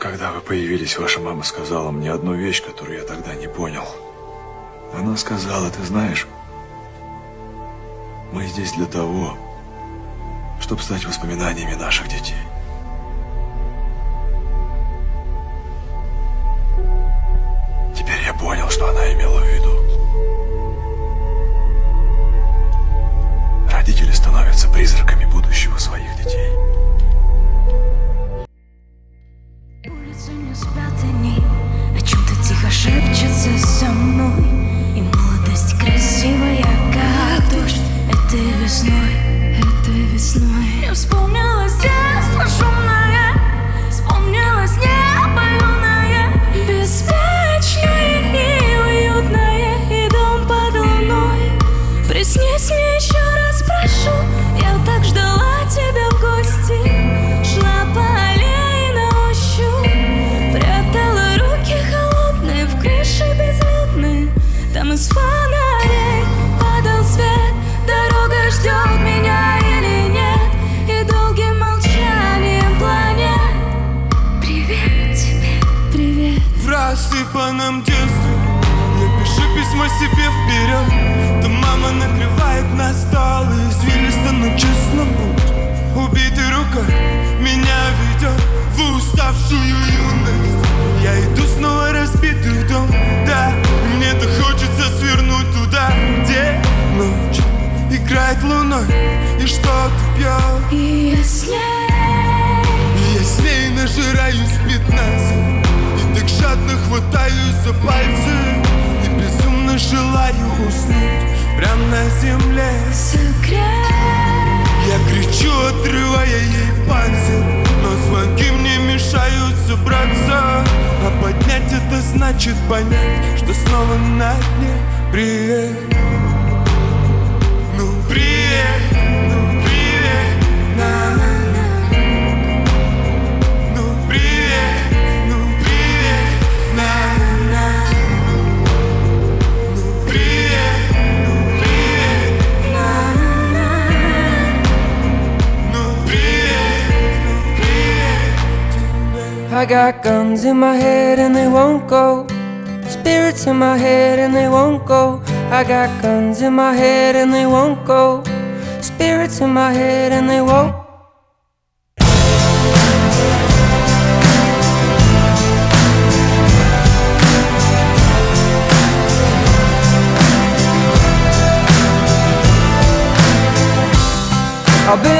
Когда вы появились, ваша мама сказала мне одну вещь, которую я тогда не понял. Она сказала, ты знаешь, мы здесь для того, чтобы стать воспоминаниями наших детей. Теперь я понял, что она имела в виду. Родители становятся призраками будущего своих детей. Спят они, о чем-то тихо шепчется со мной? И молодость красивая, как дождь. Этой весной Этой весной. Я вспомнилась детство шумное. Вспомнилось уставшую юность. Я иду снова разбитый дом Да, и мне-то хочется свернуть туда Где ночь играет луной И что-то пьет. И я с ней и я с ней нажираюсь пятнадцать И так жадно хватаюсь за пальцы И безумно желаю уснуть Прямо на земле. Секрет. Я кричу, отрывая ей панцирь Но звонки мне мешают собраться А поднять это значит понять Что снова на дне. Привет. Ну привет, got guns in my head and they won't go. Spirits in my head and they won't go. I got guns in my head and they won't go. Spirits in my head and they won't. I've been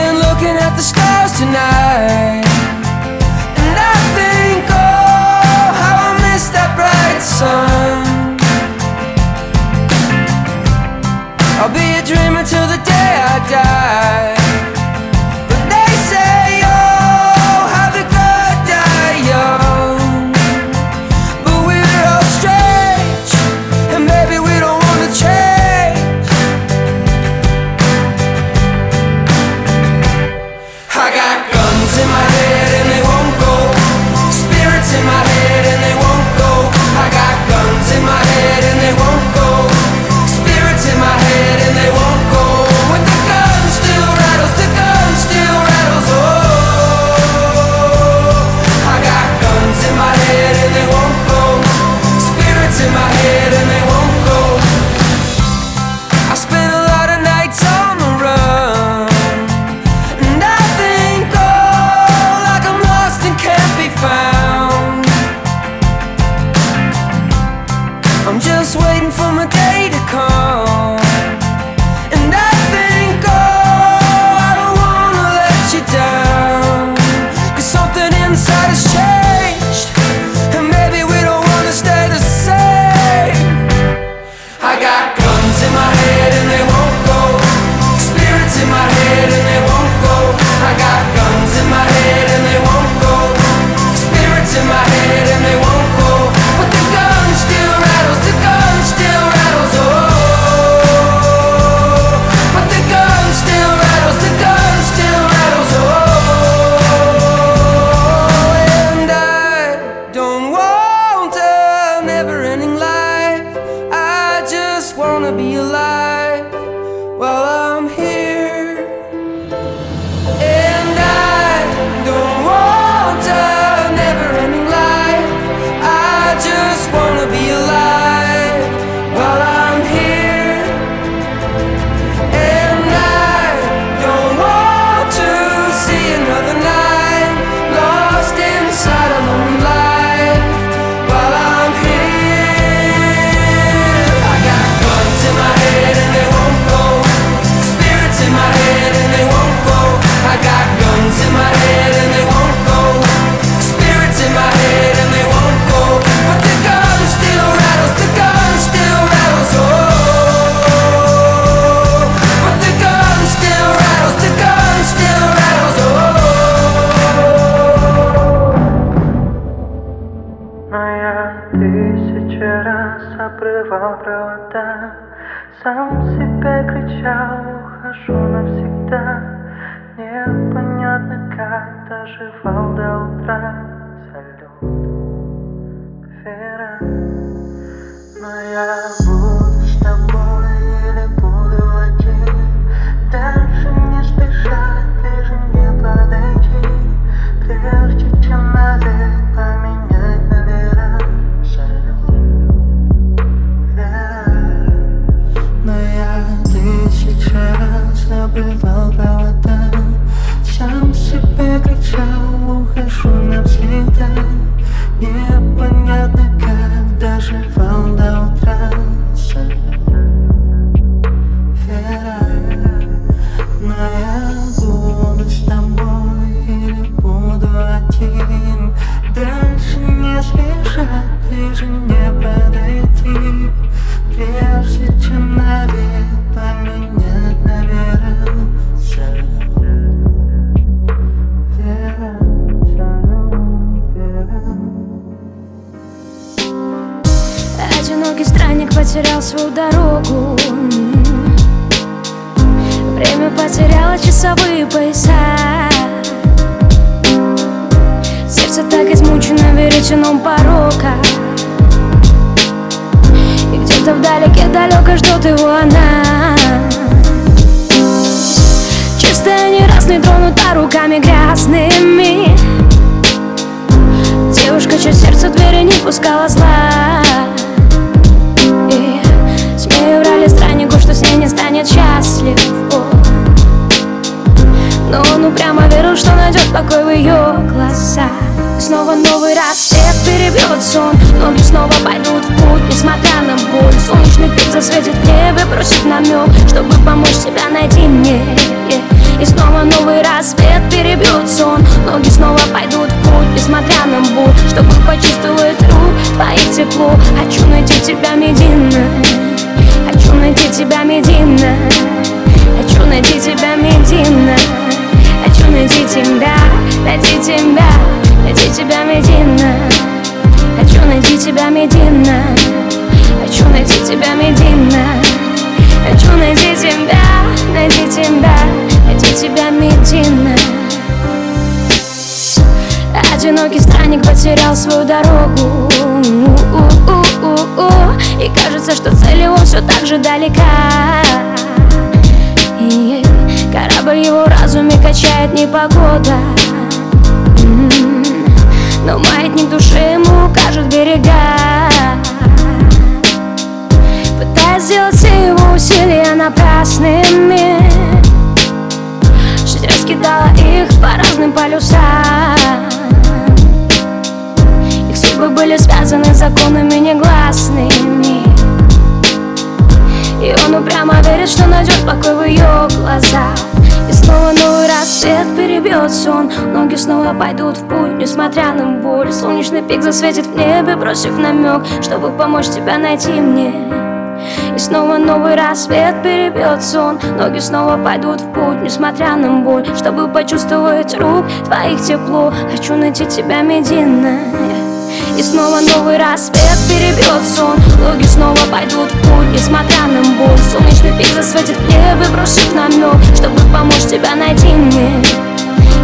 красными. Жизнь раскидала их по разным полюсам. Их судьбы были связаны законами негласными. И он упрямо верит, что найдет покой в ее глазах. И снова новый рассвет перебьет сон Ноги снова пойдут в путь, несмотря на боль. Солнечный пик засветит в небе, бросив намек Чтобы помочь тебя найти мне. И снова новый рассвет перебьет сон. Ноги снова пойдут в путь, несмотря на боль. Чтобы почувствовать рук твоих тепло Хочу найти тебя, Медина И снова новый рассвет перебьет сон. Ноги снова пойдут в путь, несмотря на боль. Солнечный пик засветит небо, бросит намек Чтобы помочь тебя найти мне.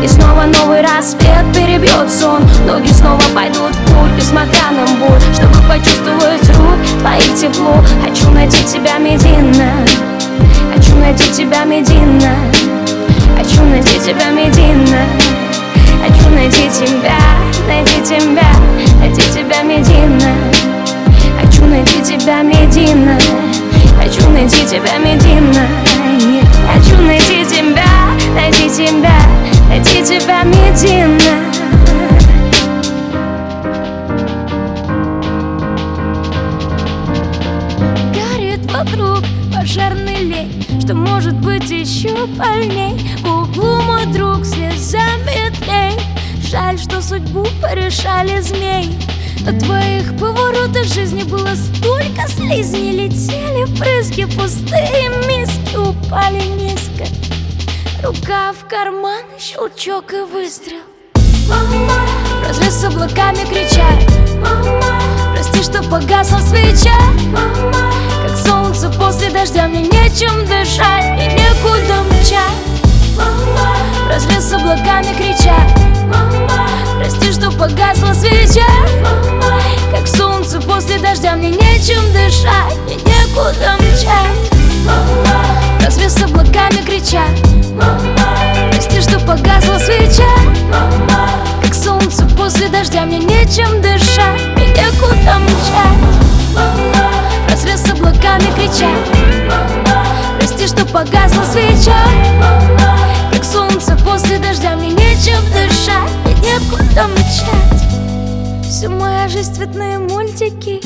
И снова новый рассвет перебьет сон. Ноги снова пойдут в путь, несмотря на боль. Чтобы почувствовать рук, твои тепло. Хочу найти тебя, Медина Хочу найти тебя, Медина Хочу найти тебя, Медина Хочу найти тебя, найти тебя Найти тебя, Медина Хочу найти тебя, Медина Хочу найти тебя, Медина Хочу найти тебя, найти тебя найти тебя, Медина Горит вокруг пожарный лей Что может быть еще больней. В углу мой друг слезами тлеет. Жаль, что судьбу порешали змей. На твоих поворотах жизни было столько слизней. Летели брызги, пустые миски упали низко. Рука в карман, щелчок и выстрел. Мама, разрез с облаками кричат Мама, прости, что погасла свеча. Мама, как солнце после дождя Мне нечем дышать и некуда мчать. Мама, разрез с облаками кричат Мама, погасла свеча. Как солнце после дождя Мне нечем дышать и некуда мчать. Всю моя жизнь цветные мультики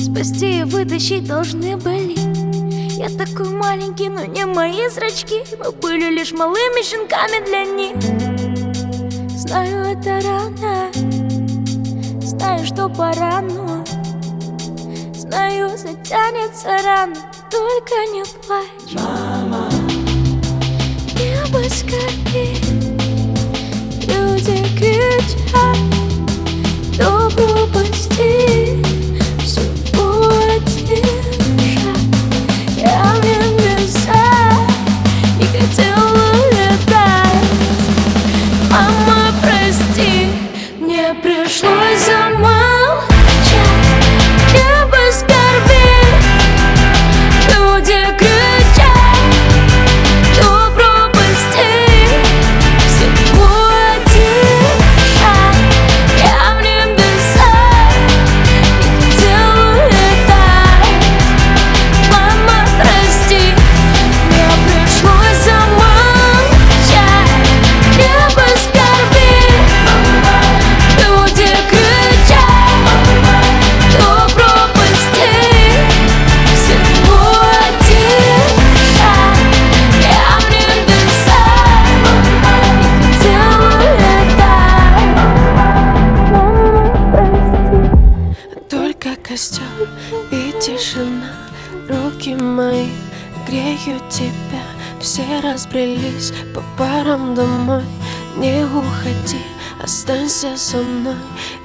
Спасти и вытащить должны были. Я такой маленький, но не мои зрачки. Мы были лишь малыми щенками для них. Знаю, это рано. Знаю, что пора, но Знаю, затянется рано. Только не плачь Мама Небо скорбит Люди кричат парам домой. Не уходи, останься со мной.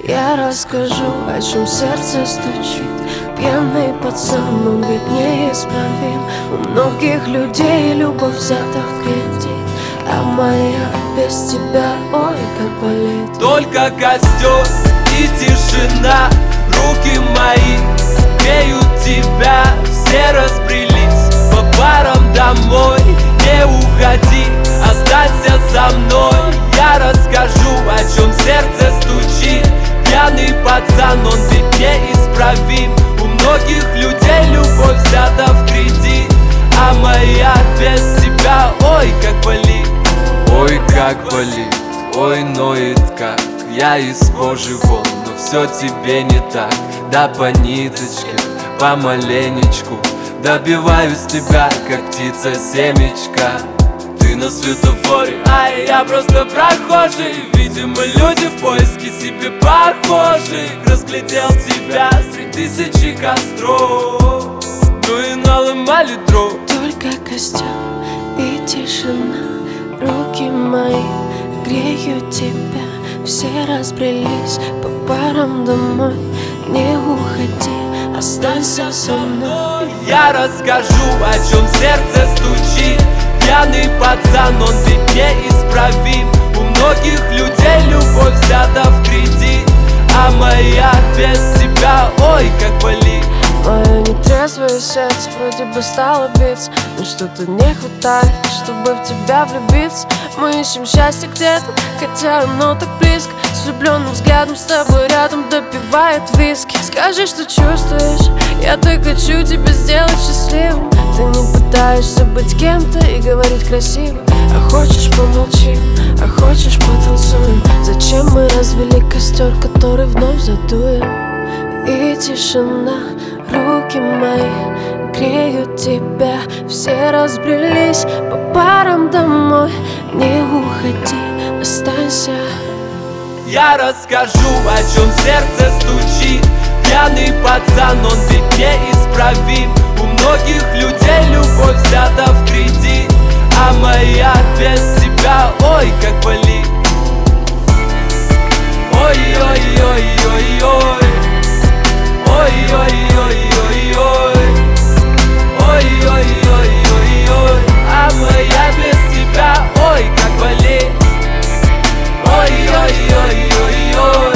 Я расскажу, о чем сердце стучит. Пьяный пацан, он ведь неисправим. У многих людей любовь взята в кредит. А моя без тебя, ой, как болит. Только костер и тишина. Руки мои греют тебя. Все разбрелись по парам домой. Не уходи, останься со мной Я расскажу, о чем сердце стучит. Пьяный пацан, он ведь неисправим. У многих людей любовь взята в кредит. А моя без тебя, ой, как болит. Ой, как болит, ой, ноет как. Я из кожи вон, но все тебе не так. Да по ниточке, помаленечку Добиваюсь тебя, как птица семечка Ты на светофоре, а я просто прохожий. Видимо, люди в поиске себе похожих Разглядел тебя среди тысячи костров. Ну и наломали дров. Только костер и тишина. Руки мои греют тебя. Все разбрелись по парам домой. Не уходи, останься со мной. Я расскажу, о чем сердце стучит Пьяный пацан, он ведь неисправим У многих людей любовь взята в кредит. А моя без тебя, ой, как болит. Мое нетрезвое сердце вроде бы стало биться. Но что-то не хватает, чтобы в тебя влюбиться. Мы ищем счастье где-то, хотя оно так близко С влюбленным взглядом с тобой рядом допивает виски. Скажи, что чувствуешь, я так хочу тебя сделать счастливым. Ты не пытаешься быть кем-то и говорить красиво. А хочешь помолчи, а хочешь потанцуем. Зачем мы развели костер, который вновь задуем? И тишина, руки мои грею тебя. Все разбрелись по парам домой. Не уходи, останься Я расскажу, о чем сердце стучит. Пьяный пацан, он ведь неисправим. У многих людей любовь взята в кредит. А моя без тебя, ой, как болит. Ой-ой-ой-ой-ой. Ой-ой-ой-ой-ой. Ой-ой-ой-ой-ой. А моя без тебя, ой, как болит Ой-ой-ой-ой-ой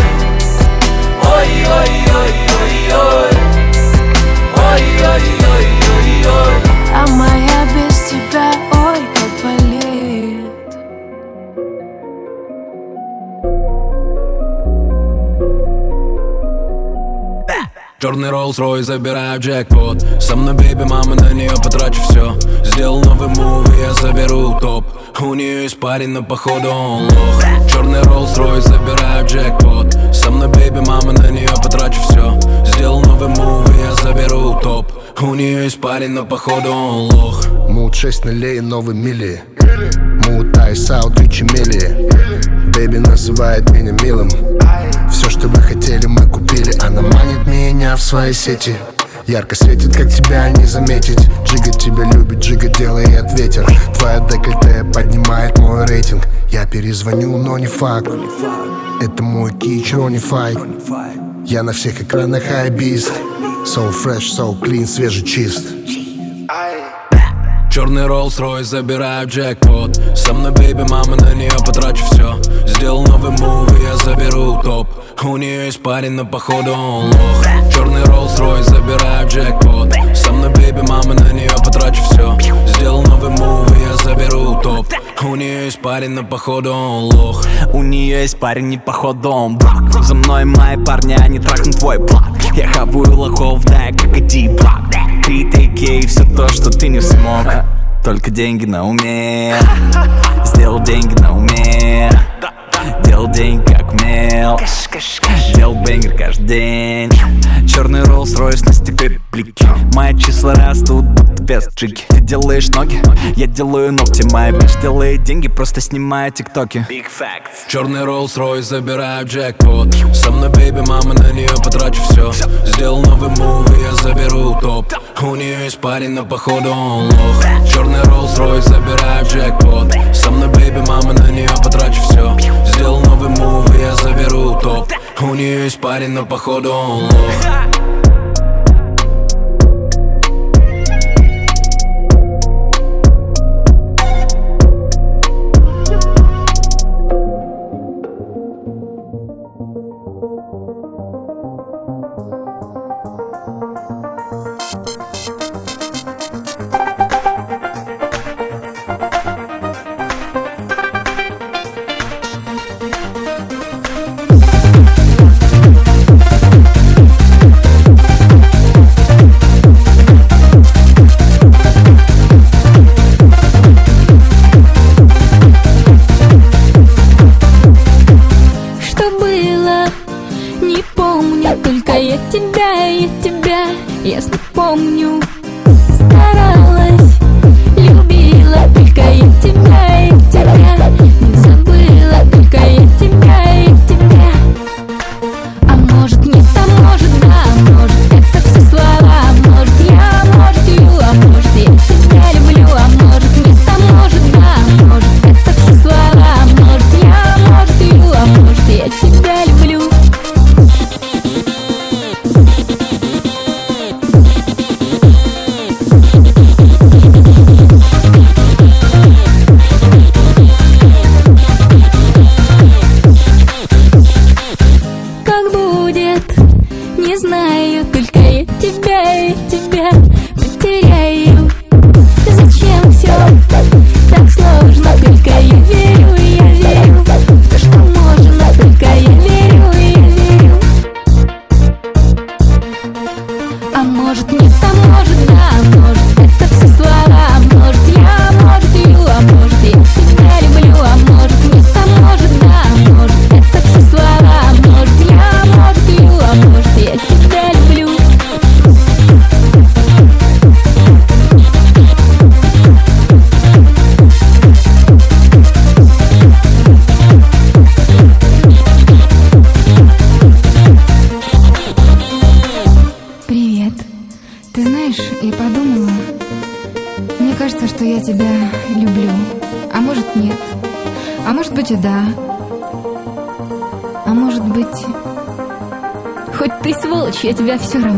Черный Rolls-Royce, забираю джекпот. Со мной бейби, мама, на нее потрачу все Сделал новый мув, и я заберу топ. У нее есть парень, но походу он лох. Черный Rolls-Royce, забираю джекпот. Со мной бейби, мама, на нее потрачу все Сделал новый мув, и я заберу топ. У нее есть парень, но походу он лох. Мут 6 нулей, новый мили Мут айс аут, ричи мили Бэйби называет меня милым Что вы хотели, мы купили. Она манит меня в свои сети. Ярко светит, как тебя не заметить. Джига тебя любит, Джига делает ветер. Твоя декольте поднимает мой рейтинг. Я перезвоню, но не факт. Это мой кич, Ронни Файт Я на всех экранах хайбист. So fresh, so clean, свежий чист Черный Rolls-Royce, забираю джекпот. Со мной бейби, мама, на нее потрачу все Сделал новый мув, и я заберу топ. У нее есть парень, но походу он лох. Черный Rolls-Royce, забираю джекпот. Со мной бейби, мама, на нее потрачу все Сделал новый мув, и я заберу топ. У нее есть парень, но походу он лох. У нее есть парень, не походу он брак За мной мои парни, они трахнут твой плат Я хаваю лохов, да, я как иди брак И все то, что ты не смог. Только деньги на уме. Сделал деньги на уме. Делал деньги как умел Делал бенгер каждый день. Черный Rolls-Royce на стекле блики Мои числа растут, без джиги. Ты делаешь ноги, я делаю ногти. Моя бич делает деньги, просто снимая тиктоки. Big facts. Черный Rolls-Royce, забираю джекпот. Со мной бейби, мама, на нее потрачу все Сделал новый мув, и я заберу топ. У нее есть парень, но походу он лох. Черный Rolls-Royce, забираю джекпот. Со мной бейби, мама, на нее потрачу все Сделал новый мув, и я заберу топ. У нее есть парень, но походу он лох Как будет, не знаю Только я тебя, я тебя потеряю все равно.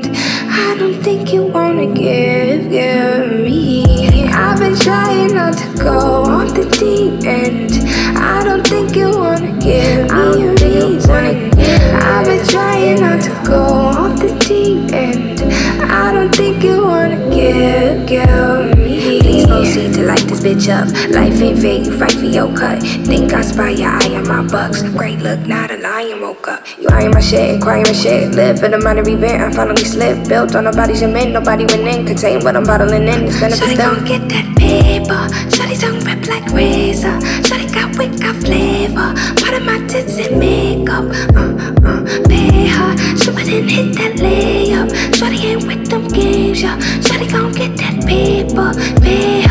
Life you fight for your cut. Think I spy your eye on my bucks. Great look, not a lion woke up. You eyeing my shit, crying my shit. Live in the minor event, I finally slipped. Built on nobody's men, nobody went in. Contain what I'm bottling in. It's benefits done. gon' get that paper. Shawty tongue rip like razor. Shawty got wit, got flavor. Part of my tits and makeup. Uh, uh, pay her. Stupid and hit that layup. Shawty ain't with them games, yeah. Shawty gon' get that paper. Pay her.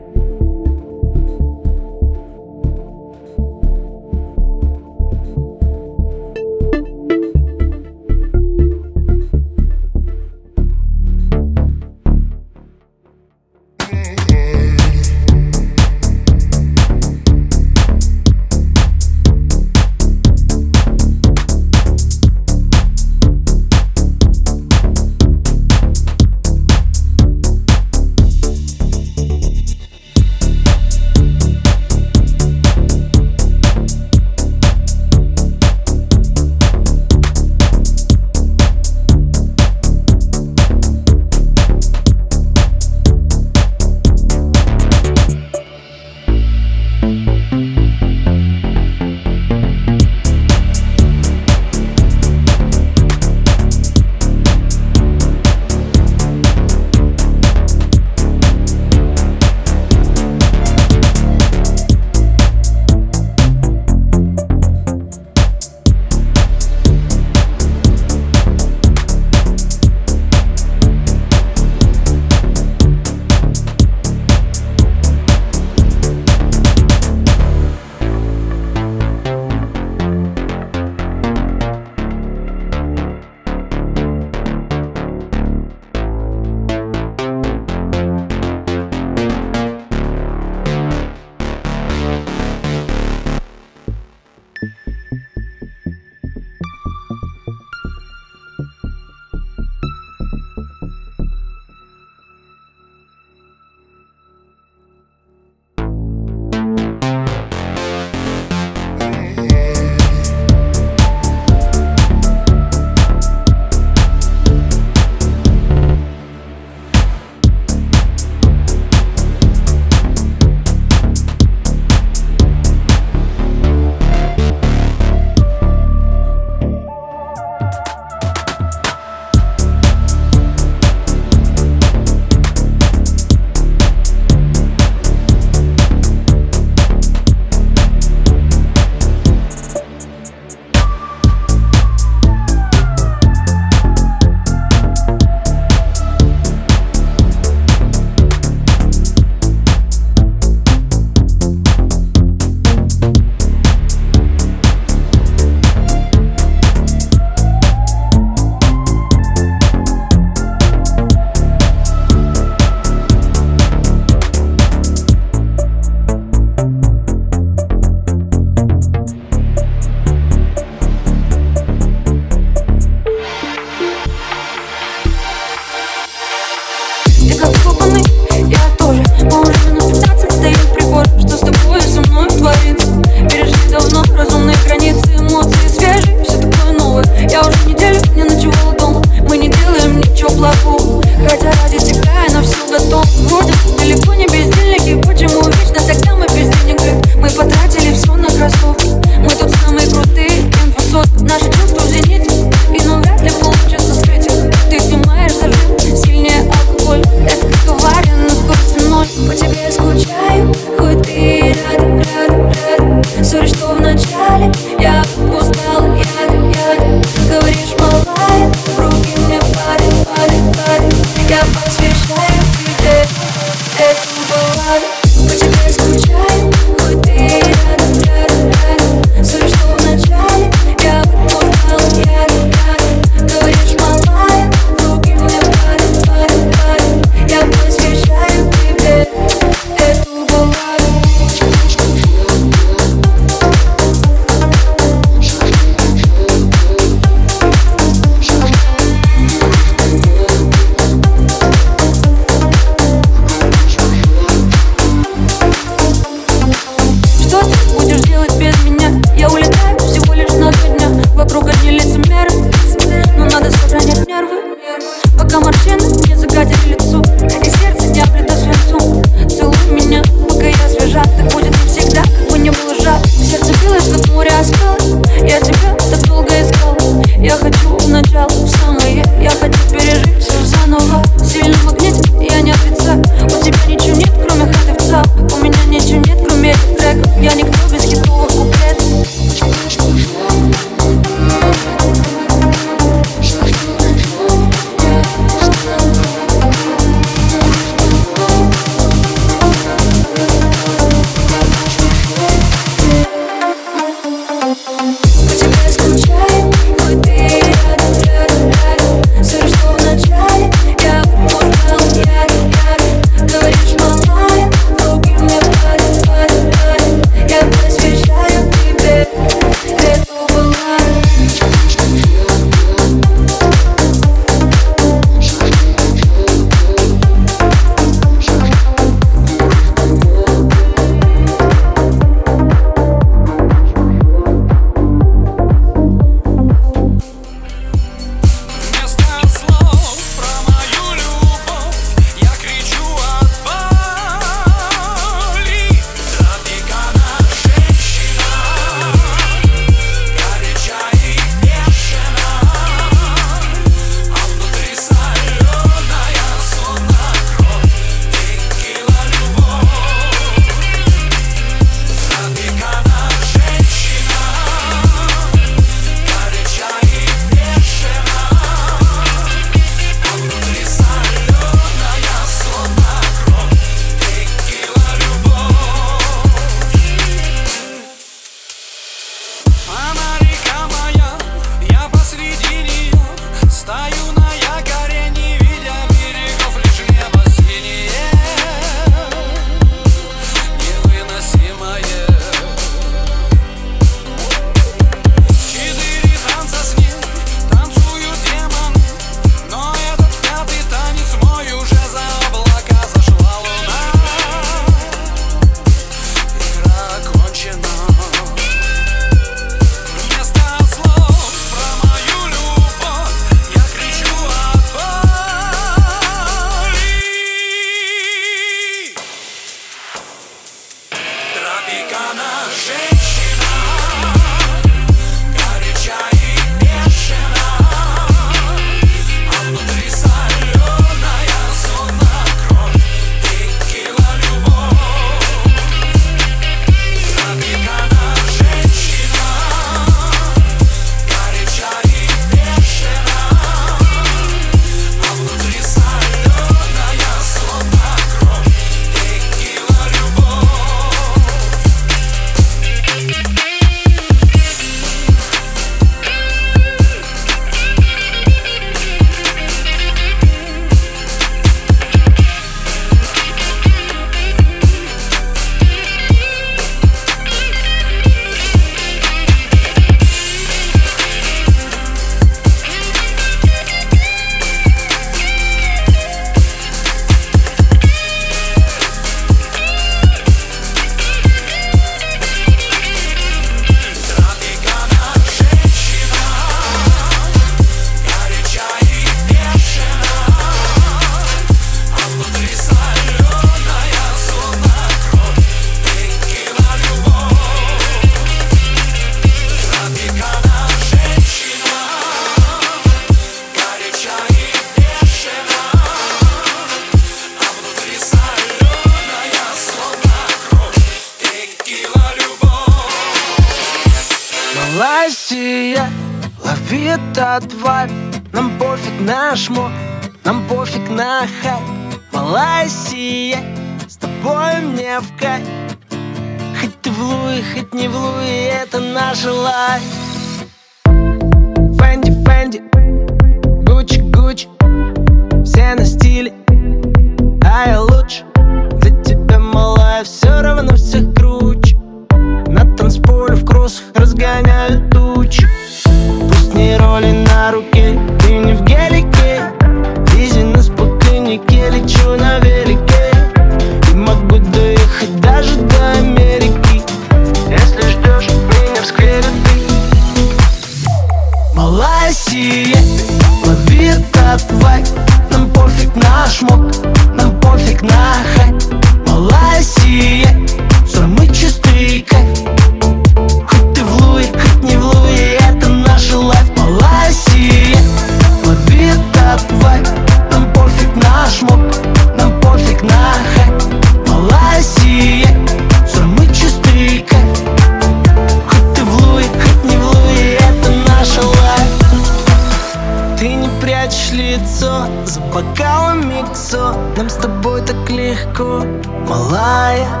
малая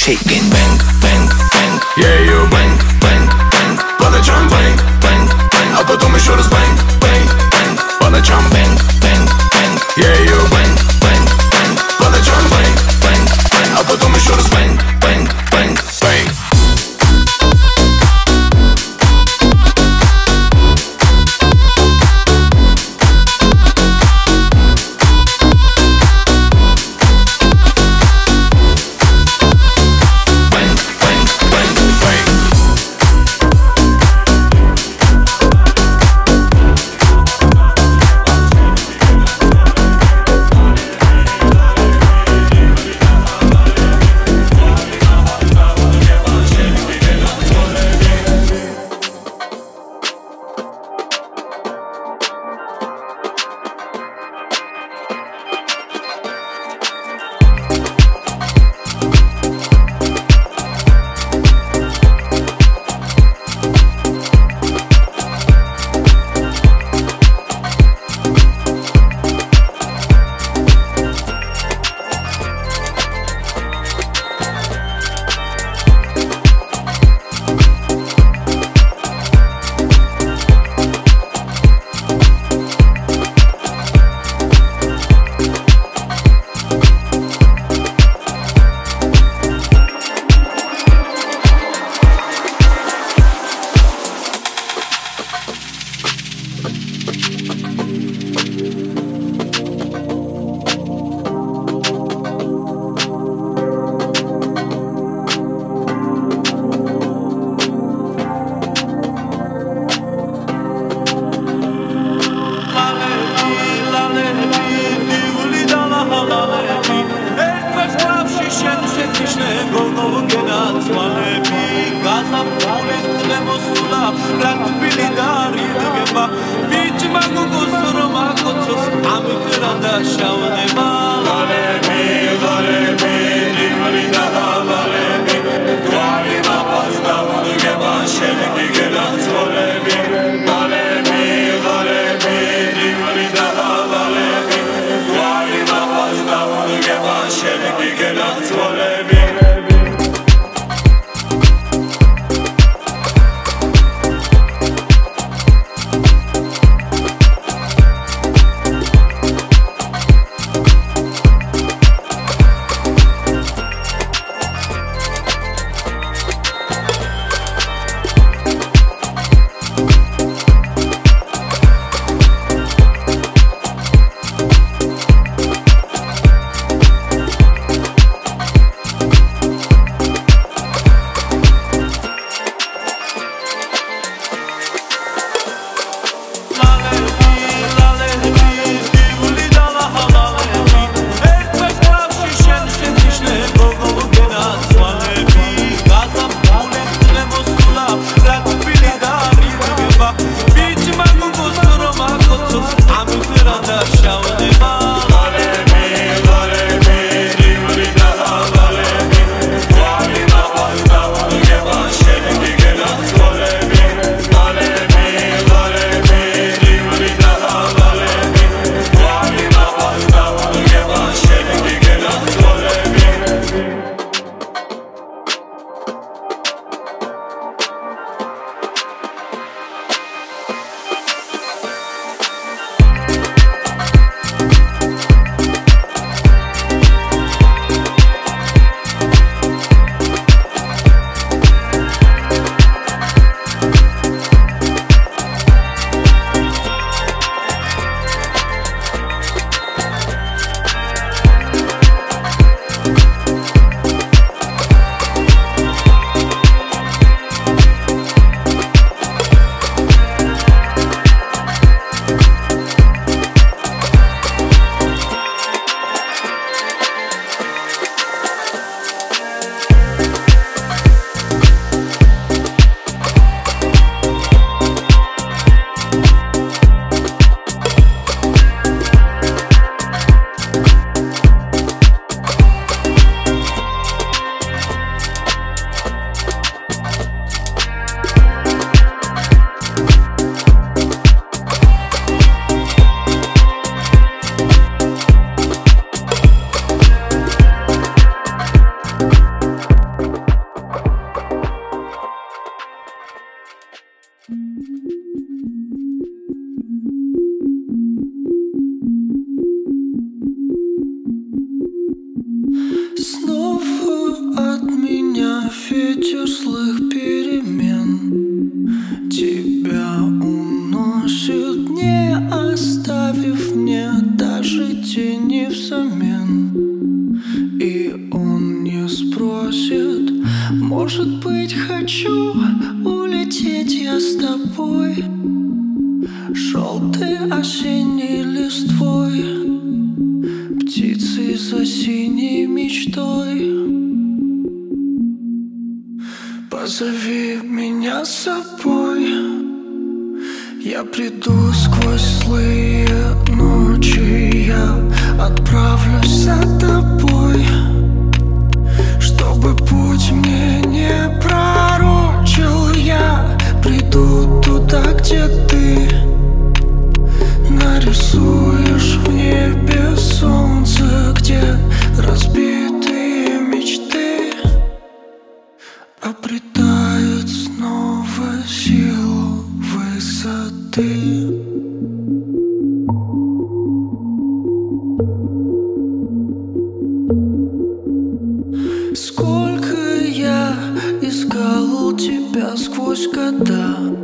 shaking and bang. show them Позови меня с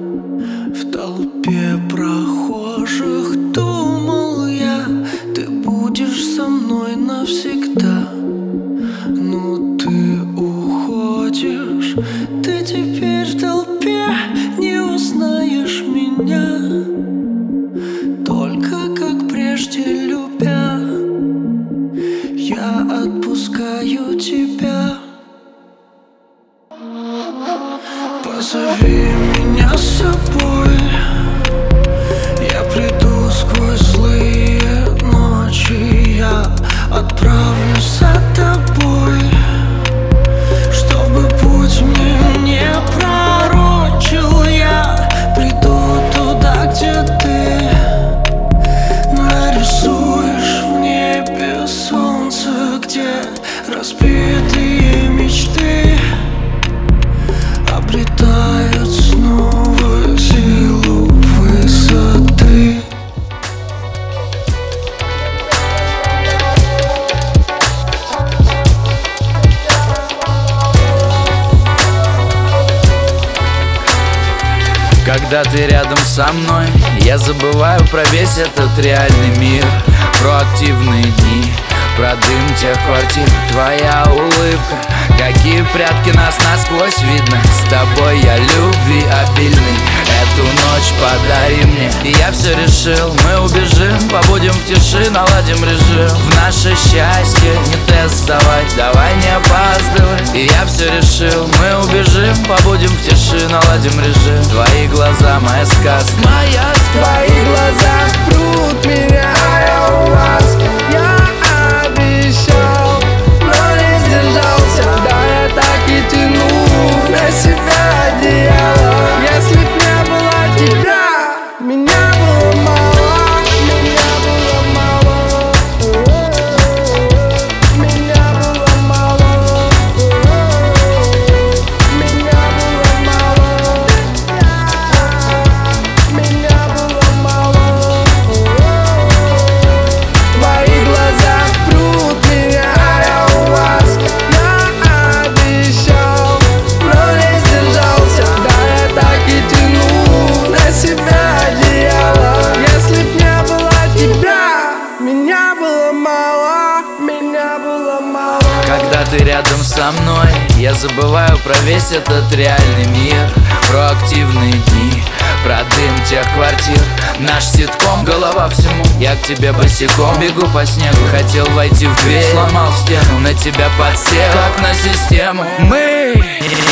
босиком. Бегу по снегу, хотел войти в дверь. Сломал стену, на тебя подсел. Как на систему. Мы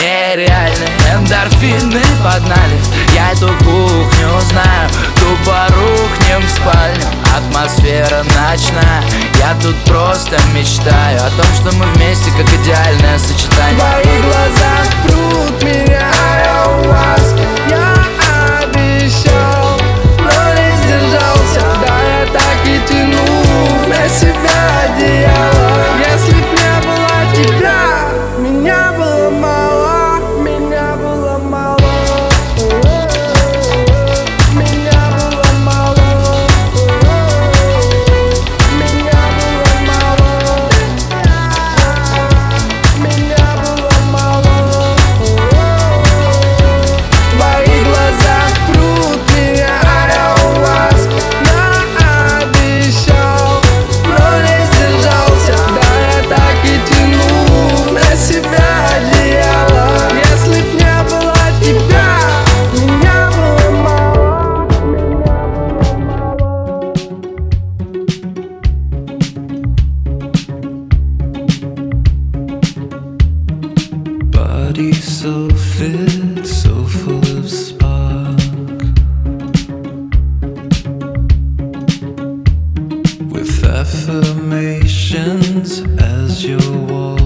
нереальны. Эндорфины поднали. Я эту кухню знаю. Тупорухнем в спальню. Атмосфера ночная. Я тут просто мечтаю О том, что мы вместе, как идеальное сочетание. Твои глаза прут меня, я у вас себя одеяло. Если б не было тебя. affirmations as your walk.